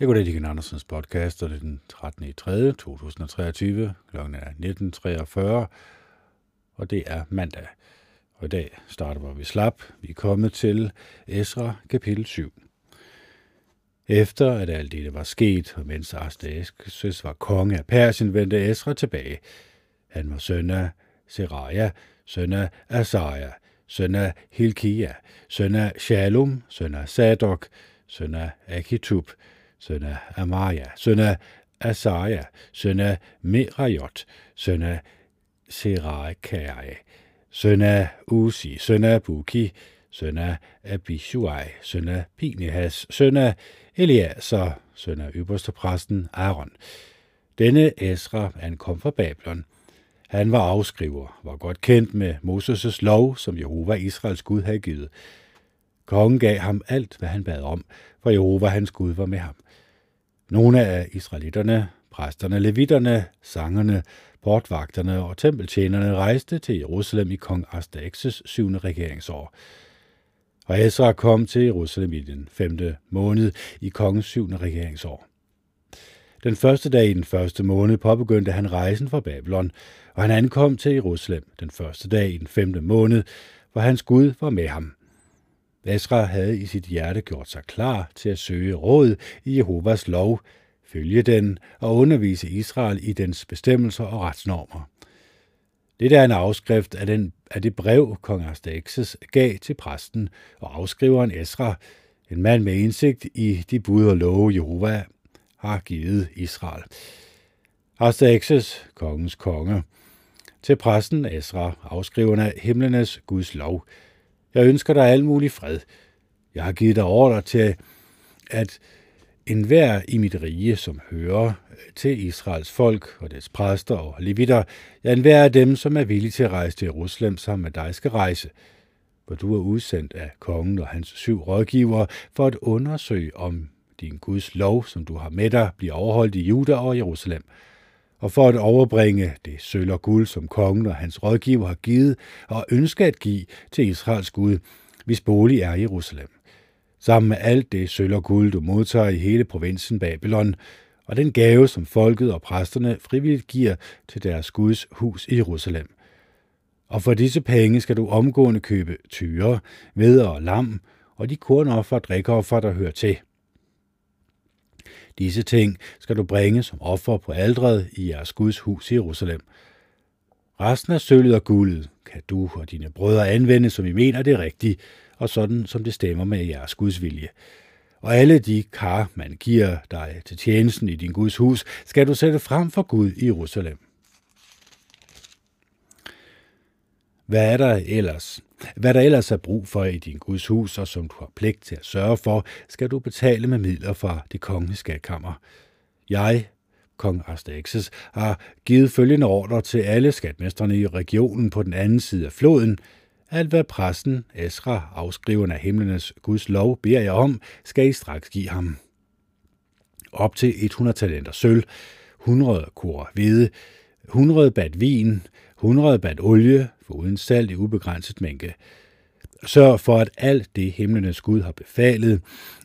Jeg går det Dikken Andersens podcast, og det er den 13. i 3. 2023. Klokken er 19.43, og det er mandag. Og i dag starter, hvor vi slap. Vi er kommet til Esra kapitel 7. Efter at alt det var sket, og mens Arstaxerxes var konge af Persien, vendte Esra tilbage. Han var søn af Seraja, søn af Asaja, søn af Hilkia, søn af Shalom, søn af Sadok, søn af Akitub, søn af Amaria, søn af Asaja, søn af Merajot, søn af Serakai, søn af Usi, søn af Buki, søn af Abishuai, søn af Pinehas, søn af Eliaser, søn af øverste præsten Aaron. Denne Esra ankom fra Babylon. Han var afskriver, var godt kendt med Moses' lov, som Jehova Israels Gud havde givet. Kongen gav ham alt, hvad han bad om, for Jehova hans Gud var med ham. Nogle af israelitterne, præsterne, levitterne, sangerne, portvagterne og tempeltjenerne rejste til Jerusalem i kong Astaxes syvende regeringsår. Og Ezra kom til Jerusalem i den femte måned i kongens syvende regeringsår. Den første dag i den første måned påbegyndte han rejsen fra Babylon, og han ankom til Jerusalem den første dag i den femte måned, hvor hans Gud var med ham. Ezra havde i sit hjerte gjort sig klar til at søge råd i Jehovas lov, følge den og undervise Israel i dens bestemmelser og retsnormer. Det er en afskrift af, den, af det brev, kong Astaxes gav til præsten og afskriveren Esra, en mand med indsigt i de bud og love, Jehova har givet Israel. Astaxes, kongens konge, til præsten Esra, afskriveren af himlenes Guds lov. Jeg ønsker dig al mulig fred. Jeg har givet dig ordre til, at enhver i mit rige, som hører øh, til Israels folk og dets præster og levitter, ja, enhver af dem, som er villig til at rejse til Jerusalem sammen med dig, skal rejse. hvor du er udsendt af kongen og hans syv rådgivere for at undersøge, om din Guds lov, som du har med dig, bliver overholdt i Juda og Jerusalem, og for at overbringe det sølv og guld, som kongen og hans rådgiver har givet og ønsker at give til Israels Gud, hvis bolig er i Jerusalem. Sammen med alt det sølv og guld, du modtager i hele provinsen Babylon, og den gave, som folket og præsterne frivilligt giver til deres Guds hus i Jerusalem. Og for disse penge skal du omgående købe tyre, veder og lam, og de kornoffer og drikkeoffer, der hører til. Disse ting skal du bringe som offer på aldret i jeres Guds hus i Jerusalem. Resten af sølvet og guldet kan du og dine brødre anvende, som I mener det er rigtigt, og sådan som det stemmer med jeres Guds vilje. Og alle de kar, man giver dig til tjenesten i din Guds hus, skal du sætte frem for Gud i Jerusalem. Hvad er der ellers? Hvad der ellers er brug for i din Guds hus, og som du har pligt til at sørge for, skal du betale med midler fra det kongelige skatkammer. Jeg, kong Astaxes, har givet følgende ordre til alle skatmesterne i regionen på den anden side af floden. Alt hvad præsten, Esra, afskriveren af himlenes Guds lov, beder jeg om, skal I straks give ham. Op til 100 talenter sølv, 100 kor hvede, 100 bat vin, 100 bat olie, uden salt i ubegrænset mængde. Sørg for, at alt det himlenes Gud har befalet,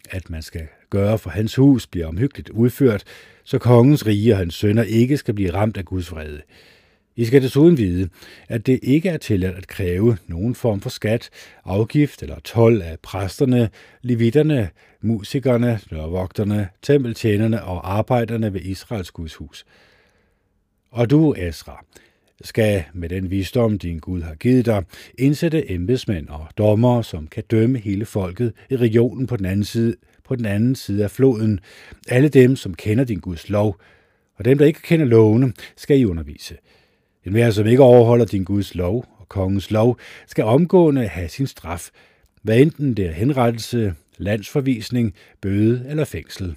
at man skal gøre for hans hus, bliver omhyggeligt udført, så kongens rige og hans sønner ikke skal blive ramt af Guds vrede. I skal desuden vide, at det ikke er tilladt at kræve nogen form for skat, afgift eller tolv af præsterne, levitterne, musikerne, nørvogterne, tempeltjenerne og arbejderne ved Israels Guds hus. Og du, Esra, skal med den visdom, din Gud har givet dig, indsætte embedsmænd og dommere, som kan dømme hele folket i regionen på den anden side, på den anden side af floden. Alle dem, som kender din Guds lov, og dem, der ikke kender lovene, skal I undervise. En hver, som ikke overholder din Guds lov og kongens lov, skal omgående have sin straf, hvad enten det er henrettelse, landsforvisning, bøde eller fængsel.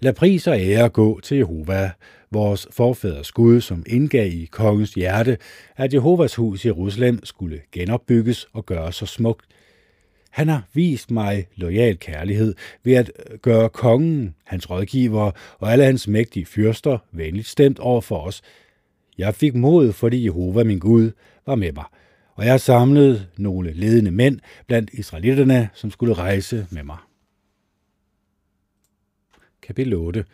Lad pris og ære gå til Jehova, vores forfædres Gud, som indgav i kongens hjerte, at Jehovas hus i Jerusalem skulle genopbygges og gøres så smukt. Han har vist mig lojal kærlighed ved at øh, gøre kongen, hans rådgivere og alle hans mægtige fyrster venligt stemt over for os. Jeg fik mod, fordi Jehova, min Gud, var med mig, og jeg samlede nogle ledende mænd blandt israelitterne, som skulle rejse med mig. Kapitel 8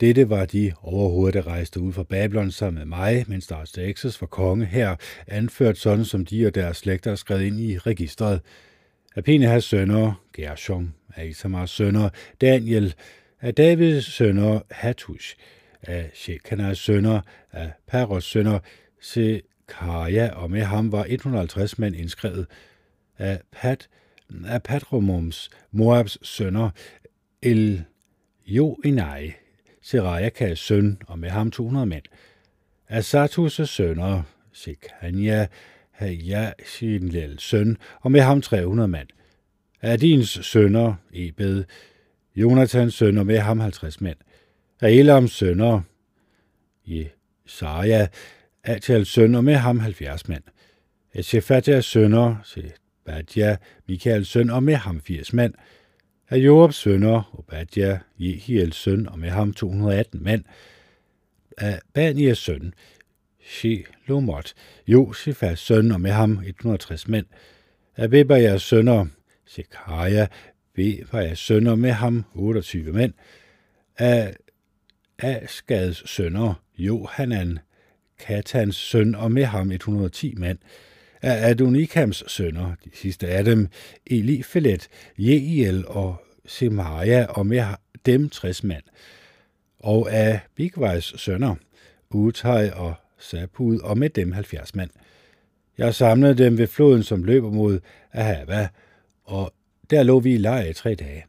dette var de overhovedet, der rejste ud fra Babylon sammen med mig, mens der Artaxerxes var konge her, anført sådan som de og deres slægter er skrevet ind i registret. Af sønner, Gershom, af Isamars sønner, Daniel, af Davids sønner, Hattush, af Shekanas sønner, af Paros sønner, Sekaria, og med ham var 150 mænd indskrevet. Af Pat, af Patromums, Moabs sønner, El Joenai, Serajakas søn, og med ham 200 mænd. Asatus' sønner, Sekania, lille søn, og med ham 300 mand. Adins sønner, Ebed, Jonathans søn, og med ham 50 mænd. Af Elams sønner, Jesaja, Atjals søn, og med ham 70 mænd. Af sønner, Sebadja, Mikaels søn, og med ham 80 mænd af Jobs sønner, Obadja, Jehiels søn, og med ham 218 mænd, af Banias søn, Shelomot, Josefas søn, og med ham 160 mænd, af Bebajas sønner, Shekaja, Bebajas sønner, med ham 28 mænd, af Asgads sønner, Johanan, Katans søn, og med ham 110 mænd, af Adonikams sønner, de sidste af dem, Elifelet, Jeiel og Semaja, og med dem 60 mand, og af Bigvejs sønner, Utai og Sapud, og med dem 70 mand. Jeg samlede dem ved floden, som løber mod Ahava, og der lå vi i lejr i tre dage.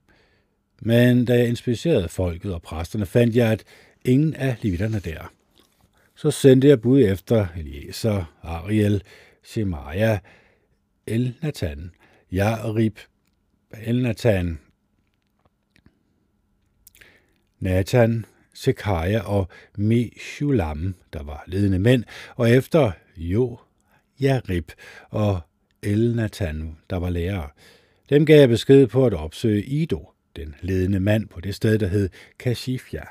Men da jeg inspicerede folket og præsterne, fandt jeg, at ingen af levitterne der. Så sendte jeg bud efter Eliezer, Ariel, Shemaya, Elnathan, Jarib, Elnathan, Nathan, Sekaja og Meshulam, der var ledende mænd, og efter Jo, Jarib og Elnathan, der var lærere. Dem gav jeg besked på at opsøge Ido, den ledende mand på det sted, der hed Kashifia,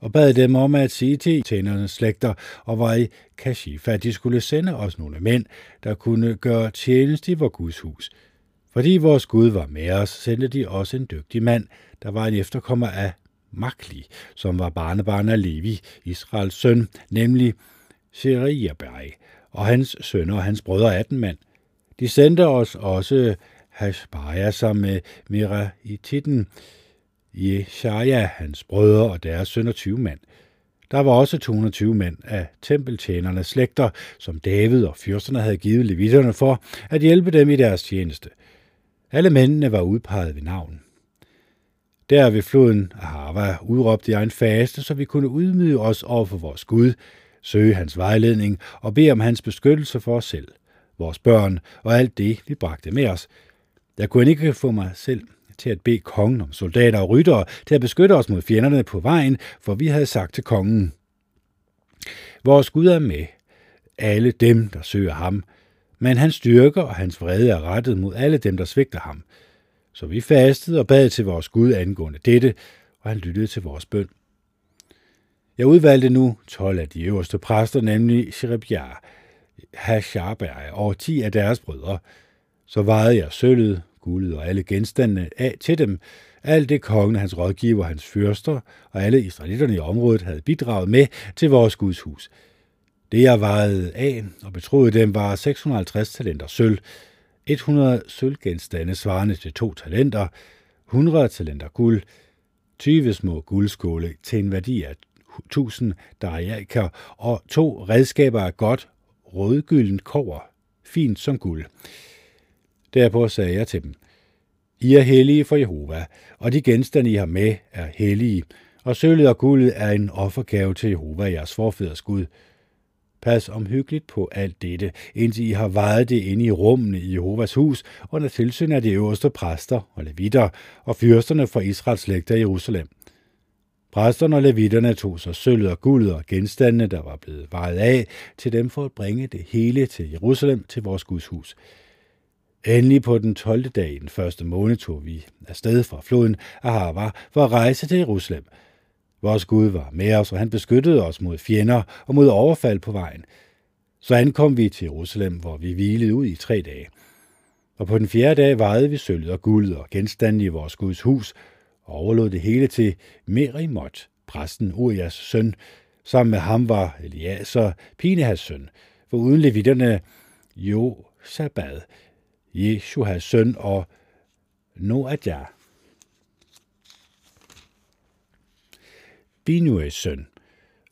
og bad dem om at sige til tjenernes slægter og var i Kashifa, at de skulle sende os nogle mænd, der kunne gøre tjeneste i vores Guds hus. Fordi vores Gud var med os, sendte de også en dygtig mand, der var en efterkommer af Makli, som var barnebarn af Levi, Israels søn, nemlig Seriabai, og hans sønner og hans brødre 18 mand. De sendte os også Hashbaja sammen med Mira i titten, Jeshaja, hans brødre og deres sønner 20 mand. Der var også 220 mænd af tempeltjenernes slægter, som David og fyrsterne havde givet levitterne for at hjælpe dem i deres tjeneste. Alle mændene var udpeget ved navn. Der ved floden Ahava udråbte jeg en faste, så vi kunne udmyde os over for vores Gud, søge hans vejledning og bede om hans beskyttelse for os selv, vores børn og alt det, vi bragte med os. Jeg kunne ikke få mig selv til at bede kongen om soldater og ryttere til at beskytte os mod fjenderne på vejen, for vi havde sagt til kongen, Vores Gud er med, alle dem, der søger ham, men hans styrke og hans vrede er rettet mod alle dem, der svigter ham. Så vi fastede og bad til vores Gud angående dette, og han lyttede til vores bøn. Jeg udvalgte nu 12 af de øverste præster, nemlig Sherebjar, Hashabai og 10 af deres brødre. Så vejede jeg sølvet, guldet og alle genstandene af til dem, alt det kongen, hans rådgiver, hans fyrster og alle israelitterne i området havde bidraget med til vores Guds hus. Det jeg vejede af og betroede dem var 650 talenter sølv, 100 sølvgenstande svarende til to talenter, 100 talenter guld, 20 små guldskåle til en værdi af 1000 dariaker og to redskaber af godt rødgyldent kover, fint som guld. Derpå sagde jeg til dem, I er hellige for Jehova, og de genstande, I har med, er hellige, og sølvet og guldet er en offergave til Jehova, jeres forfædres Gud. Pas omhyggeligt på alt dette, indtil I har vejet det inde i rummene i Jehovas hus, under tilsyn af de øverste præster og levitter og fyrsterne fra Israels slægter i Jerusalem. Præsterne og levitterne tog så sølvet og guldet og genstandene, der var blevet vejet af, til dem for at bringe det hele til Jerusalem til vores Guds hus. Endelig på den 12. dag i den første måned tog vi afsted fra floden Ahava for at rejse til Jerusalem. Vores Gud var med os, og han beskyttede os mod fjender og mod overfald på vejen. Så ankom vi til Jerusalem, hvor vi hvilede ud i tre dage. Og på den fjerde dag vejede vi sølvet og guld og genstande i vores Guds hus, og overlod det hele til Merimot, præsten Urias søn. Sammen med ham var Eliaser, Pinehas søn, for uden levitterne Jo Sabad, Jeshuas søn og Noadja. Binues søn.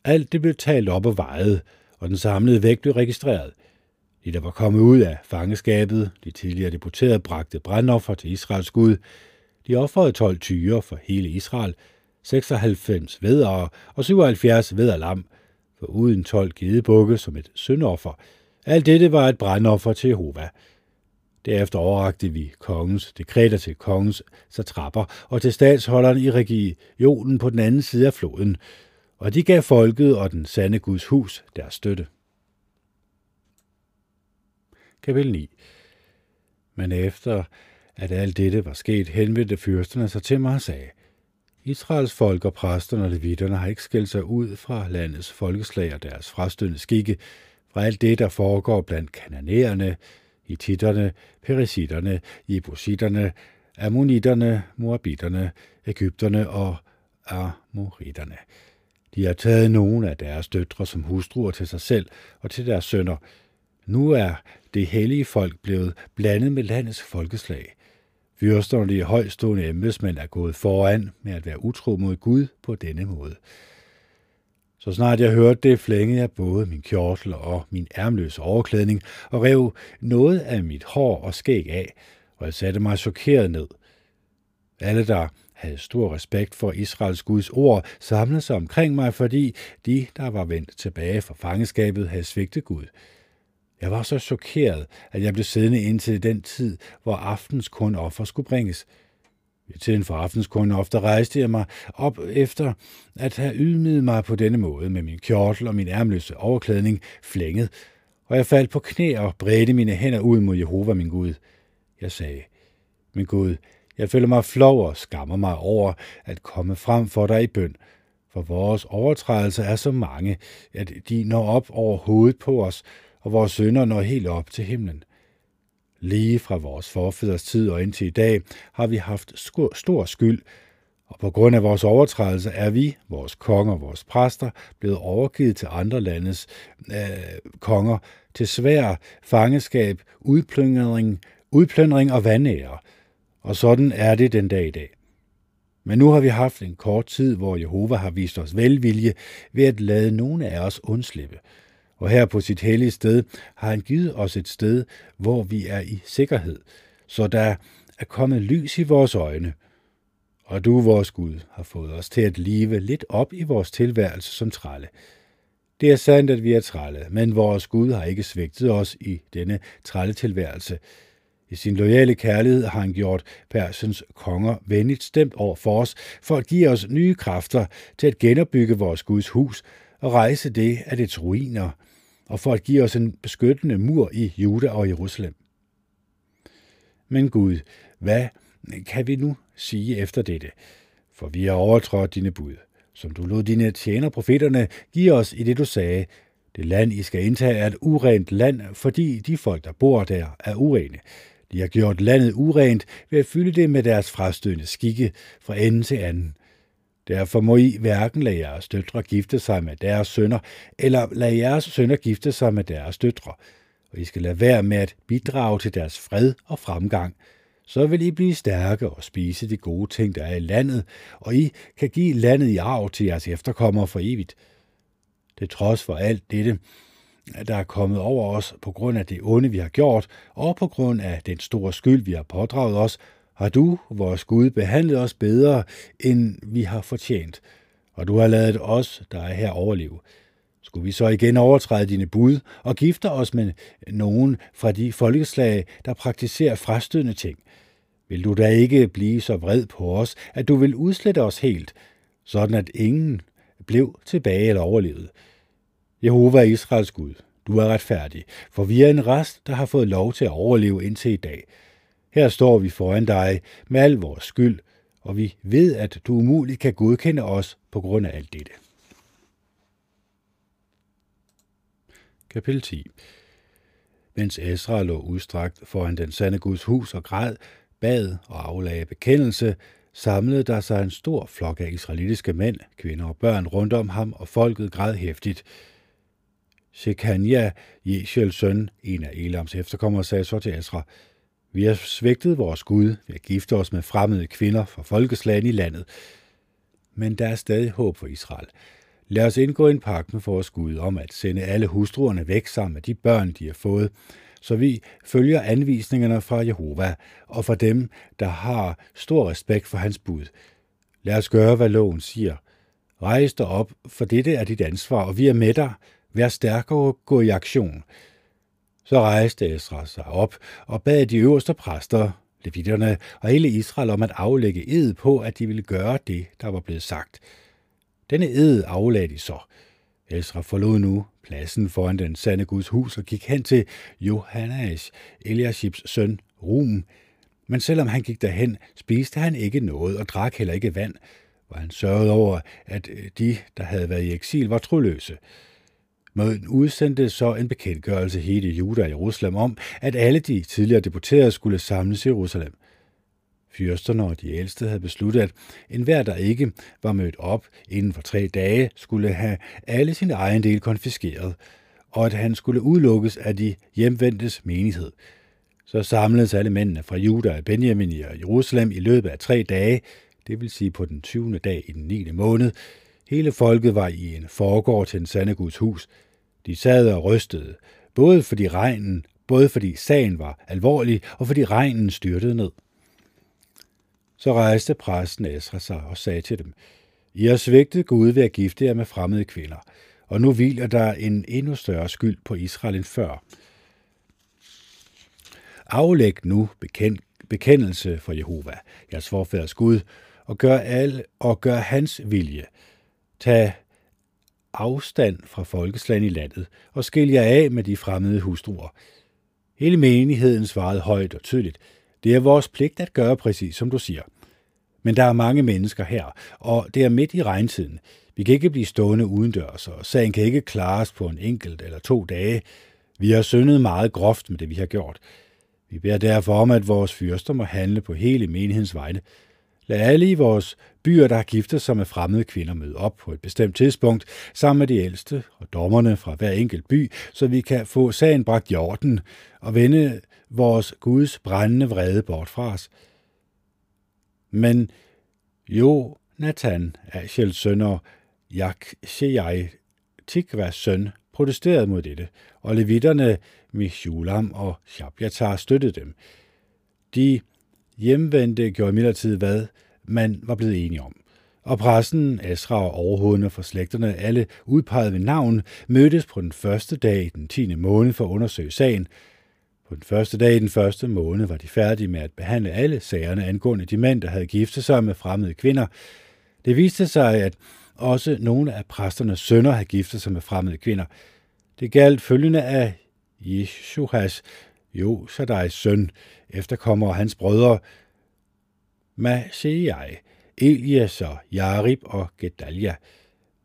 Alt det blev talt op og vejet, og den samlede vægt blev registreret. De, der var kommet ud af fangeskabet, de tidligere deporterede, bragte brandoffer til Israels Gud. De offrede 12 tyre for hele Israel, 96 vedere og 77 vederlam, for uden 12 gedebukke som et syndoffer. Alt dette var et brandoffer til Jehova. Derefter overrakte vi kongens dekreter til kongens satrapper og til statsholderen i regionen på den anden side af floden, og de gav folket og den sande Guds hus deres støtte. Kapitel 9 Men efter at alt dette var sket, henvendte fyrsterne sig til mig og sagde, Israels folk og præsterne og levitterne har ikke skældt sig ud fra landets folkeslag og deres frastødende skikke, fra alt det, der foregår blandt kananæerne, hititterne, perisitterne, jebusitterne, ammonitterne, moabitterne, egypterne og amoritterne. De har taget nogle af deres døtre som hustruer til sig selv og til deres sønner. Nu er det hellige folk blevet blandet med landets folkeslag. Fyrsterne og de højstående embedsmænd er gået foran med at være utro mod Gud på denne måde. Så snart jeg hørte det, flængede jeg både min kjortel og min ærmløse overklædning og rev noget af mit hår og skæg af, og jeg satte mig chokeret ned. Alle, der havde stor respekt for Israels Guds ord, samlede sig omkring mig, fordi de, der var vendt tilbage fra fangeskabet, havde svigtet Gud. Jeg var så chokeret, at jeg blev siddende indtil den tid, hvor aftens kun offer skulle bringes – i tiden for aftenskunden ofte rejste jeg mig op efter at have ydmyget mig på denne måde med min kjortel og min ærmløse overklædning flænget, og jeg faldt på knæ og bredte mine hænder ud mod Jehova, min Gud. Jeg sagde, min Gud, jeg føler mig flov og skammer mig over at komme frem for dig i bøn, for vores overtrædelser er så mange, at de når op over hovedet på os, og vores sønder når helt op til himlen. Lige fra vores forfædres tid og indtil i dag har vi haft stor skyld, og på grund af vores overtrædelser er vi, vores konger og vores præster, blevet overgivet til andre landes øh, konger til svær fangeskab, udplyndring, udplyndring og vandære. Og sådan er det den dag i dag. Men nu har vi haft en kort tid, hvor Jehova har vist os velvilje ved at lade nogle af os undslippe og her på sit hellige sted har han givet os et sted, hvor vi er i sikkerhed, så der er kommet lys i vores øjne. Og du, vores Gud, har fået os til at live lidt op i vores tilværelse som trælle. Det er sandt, at vi er trælle, men vores Gud har ikke svigtet os i denne trælletilværelse. I sin loyale kærlighed har han gjort Persens konger venligt stemt over for os, for at give os nye kræfter til at genopbygge vores Guds hus og rejse det af dets ruiner – og for at give os en beskyttende mur i Juda og Jerusalem. Men Gud, hvad kan vi nu sige efter dette? For vi har overtrådt dine bud, som du lod dine tjener profeterne give os i det, du sagde. Det land, I skal indtage, er et urent land, fordi de folk, der bor der, er urene. De har gjort landet urent ved at fylde det med deres frastødende skikke fra ende til anden. Derfor må I hverken lade jeres døtre gifte sig med deres sønner, eller lade jeres sønner gifte sig med deres døtre. Og I skal lade være med at bidrage til deres fred og fremgang. Så vil I blive stærke og spise de gode ting, der er i landet, og I kan give landet i arv til jeres efterkommere for evigt. Det trods for alt dette, der er kommet over os på grund af det onde, vi har gjort, og på grund af den store skyld, vi har pådraget os, har du, vores Gud, behandlet os bedre, end vi har fortjent, og du har lavet os, der er her, overleve. Skulle vi så igen overtræde dine bud og gifte os med nogen fra de folkeslag, der praktiserer frastødende ting? Vil du da ikke blive så vred på os, at du vil udslette os helt, sådan at ingen blev tilbage eller overlevet? Jehova er Israels Gud. Du er retfærdig, for vi er en rest, der har fået lov til at overleve indtil i dag – her står vi foran dig med al vores skyld, og vi ved, at du umuligt kan godkende os på grund af alt dette. Kapitel 10 Mens Ezra lå udstrakt foran den sande Guds hus og græd, bad og aflagde bekendelse, samlede der sig en stor flok af israelitiske mænd, kvinder og børn rundt om ham, og folket græd hæftigt. Shekania, Jeshels søn, en af Elams efterkommere, sagde så til Esra, vi har svigtet vores Gud ved at gifte os med fremmede kvinder fra folkeslagen i landet. Men der er stadig håb for Israel. Lad os indgå en pagt med vores Gud om at sende alle hustruerne væk sammen med de børn, de har fået, så vi følger anvisningerne fra Jehova og fra dem, der har stor respekt for hans bud. Lad os gøre, hvad loven siger. Rejs dig op, for dette er dit ansvar, og vi er med dig. Vær stærkere og gå i aktion. Så rejste Esra sig op og bad de øverste præster, levitterne og hele Israel om at aflægge ed på, at de ville gøre det, der var blevet sagt. Denne ed aflagde de så. Esra forlod nu pladsen foran den sande Guds hus og gik hen til Johannes, Eliashibs søn, Rum. Men selvom han gik derhen, spiste han ikke noget og drak heller ikke vand, hvor han sørgede over, at øh, de, der havde været i eksil, var troløse. Møden udsendte så en bekendtgørelse hele Juda i Jerusalem om, at alle de tidligere deputerede skulle samles i Jerusalem. Fyrsterne og de ældste havde besluttet, at enhver, der ikke var mødt op inden for tre dage, skulle have alle sin egen del konfiskeret, og at han skulle udelukkes af de hjemvendtes menighed. Så samledes alle mændene fra Juda og Benjamin i Jerusalem i løbet af tre dage, det vil sige på den 20. dag i den 9. måned. Hele folket var i en foregård til den sande Guds hus. De sad og rystede, både fordi regnen, både fordi sagen var alvorlig, og fordi regnen styrtede ned. Så rejste præsten Esra sig og sagde til dem, I har svigtet Gud ved at gifte jer med fremmede kvinder, og nu hviler der en endnu større skyld på Israel end før. Aflæg nu bekend, bekendelse for Jehova, jeres forfædres Gud, og gør, al, og gør hans vilje. Tag afstand fra folkeslag i landet og skil jer af med de fremmede hustruer. Hele menigheden svarede højt og tydeligt, det er vores pligt at gøre præcis som du siger. Men der er mange mennesker her, og det er midt i regntiden. Vi kan ikke blive stående udendørs, og sagen kan ikke klares på en enkelt eller to dage. Vi har syndet meget groft med det, vi har gjort. Vi beder derfor om, at vores fyrster må handle på hele menighedens vegne. Lad alle i vores byer, der har giftet sig med fremmede kvinder, møde op på et bestemt tidspunkt sammen med de ældste og dommerne fra hver enkelt by, så vi kan få sagen bragt i orden og vende vores Guds brændende vrede bort fra os. Men jo, Nathan, Ashels søn og Jakshejai, Tikvas søn, protesterede mod dette, og levitterne Mishulam og Shabjatar støttede dem. De hjemvendte gjorde imidlertid, hvad man var blevet enige om. Og præsten, Asra og overhovederne for slægterne, alle udpeget ved navn, mødtes på den første dag i den 10. måned for at undersøge sagen, på den første dag i den første måned var de færdige med at behandle alle sagerne angående de mænd, der havde giftet sig med fremmede kvinder. Det viste sig, at også nogle af præsternes sønner havde giftet sig med fremmede kvinder. Det galt følgende af Jeshuas, jo Sadais søn, efterkommer hans brødre, Masejai, Elias og Jarib og Gedalia.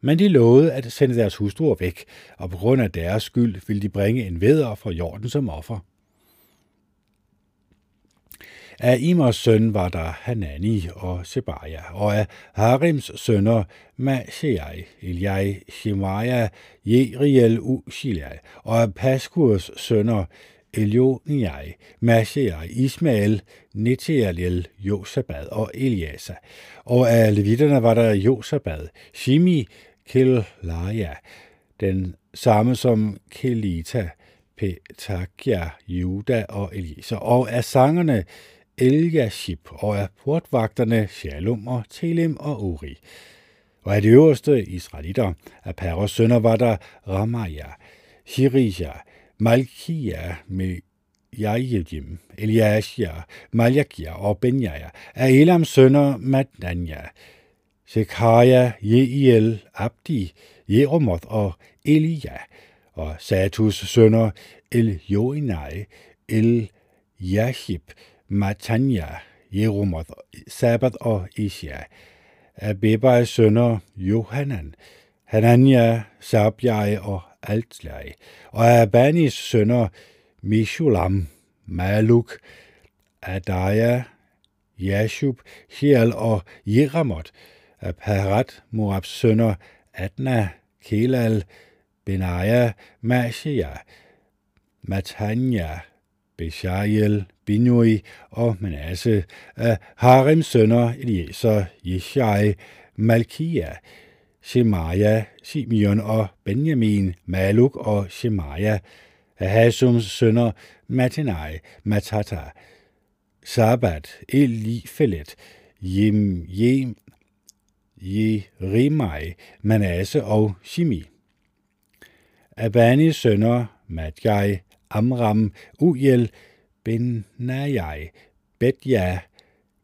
Men de lovede at sende deres hustruer væk, og på grund af deres skyld ville de bringe en veder fra jorden som offer. Af Imers søn var der Hanani og Sebaja, og af Harims sønner Masjai, Eliai, Shemaja, Jeriel, Ushilai, og af Paskurs sønner Elioniai, Masejai, Ismael, Neteliel, Josabad og Eliasa. Og af levitterne var der Josabad, Shimi, Kelaja, den samme som Kelita, Petakia, Juda og Eliezer. Og af sangerne Eliashib og af portvagterne Shalom og Telem og Uri. Og af de øverste israelitter af Peros sønner var der Ramaya, Shirija, Malkia med Jajedim, Eliashia, Maljakia og Benjaja, af Elams sønner Madnanja, Sekaja, Jeiel, Abdi, Jeromoth og Elia, og Satus sønner El Joinai, El Yashib, Matanja, Jeromoth, Sabbat og Isja. Af sønner Johanan, Hanania, Sabjai og Altlej, Og Abanis sønner Mishulam, Maluk, Adaya, Jashub, Hiel og Jeramot, af Parat, Moabs sønner, Adna, Kelal, Benaja, Mashia, Matanya, Beshael, Binui og Manasse. Af Harems sønner Eliezer, Jeshai, Malkia, Shemaja, Simeon og Benjamin, Maluk og Shemaja, af Hasums sønner Matinai, Matata, Sabat, Elifelet, Jem, Jem, Jerimai, Manasse og Shimi. Abani sønner Madjai, Amram, Ujel, Benajai, Betja,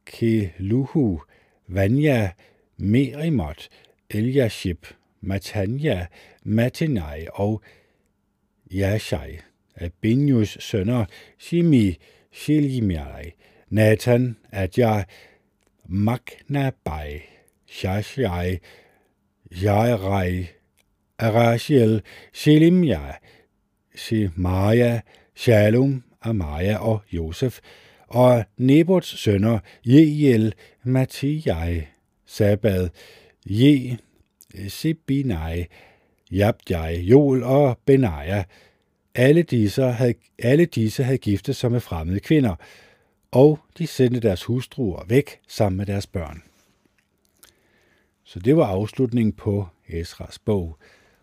Keluhu, Vanya, Merimot, Eliashib, Matanja, Matinai og Yashai. Abinjus sønner Shimi, Shiljimai, Nathan, Adja, Maknabai, Shashai, Jairai, Arashiel, Shelimja, Shemaya, Shalom, Amaya og Josef, og Nebots sønner Jeiel, Matijai, Sabad, Je, Sibinai, Jabjai, Jol og Benaja. Alle disse, havde, alle disse havde giftet sig med fremmede kvinder, og de sendte deres hustruer væk sammen med deres børn. Så det var afslutningen på Esras bog.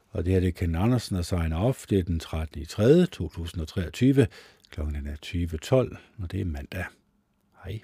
Og det her det er Ken Andersen og Sign Off. Det er den 13. 3. 2023. Klokken er 20.12, og det er mandag. Hej.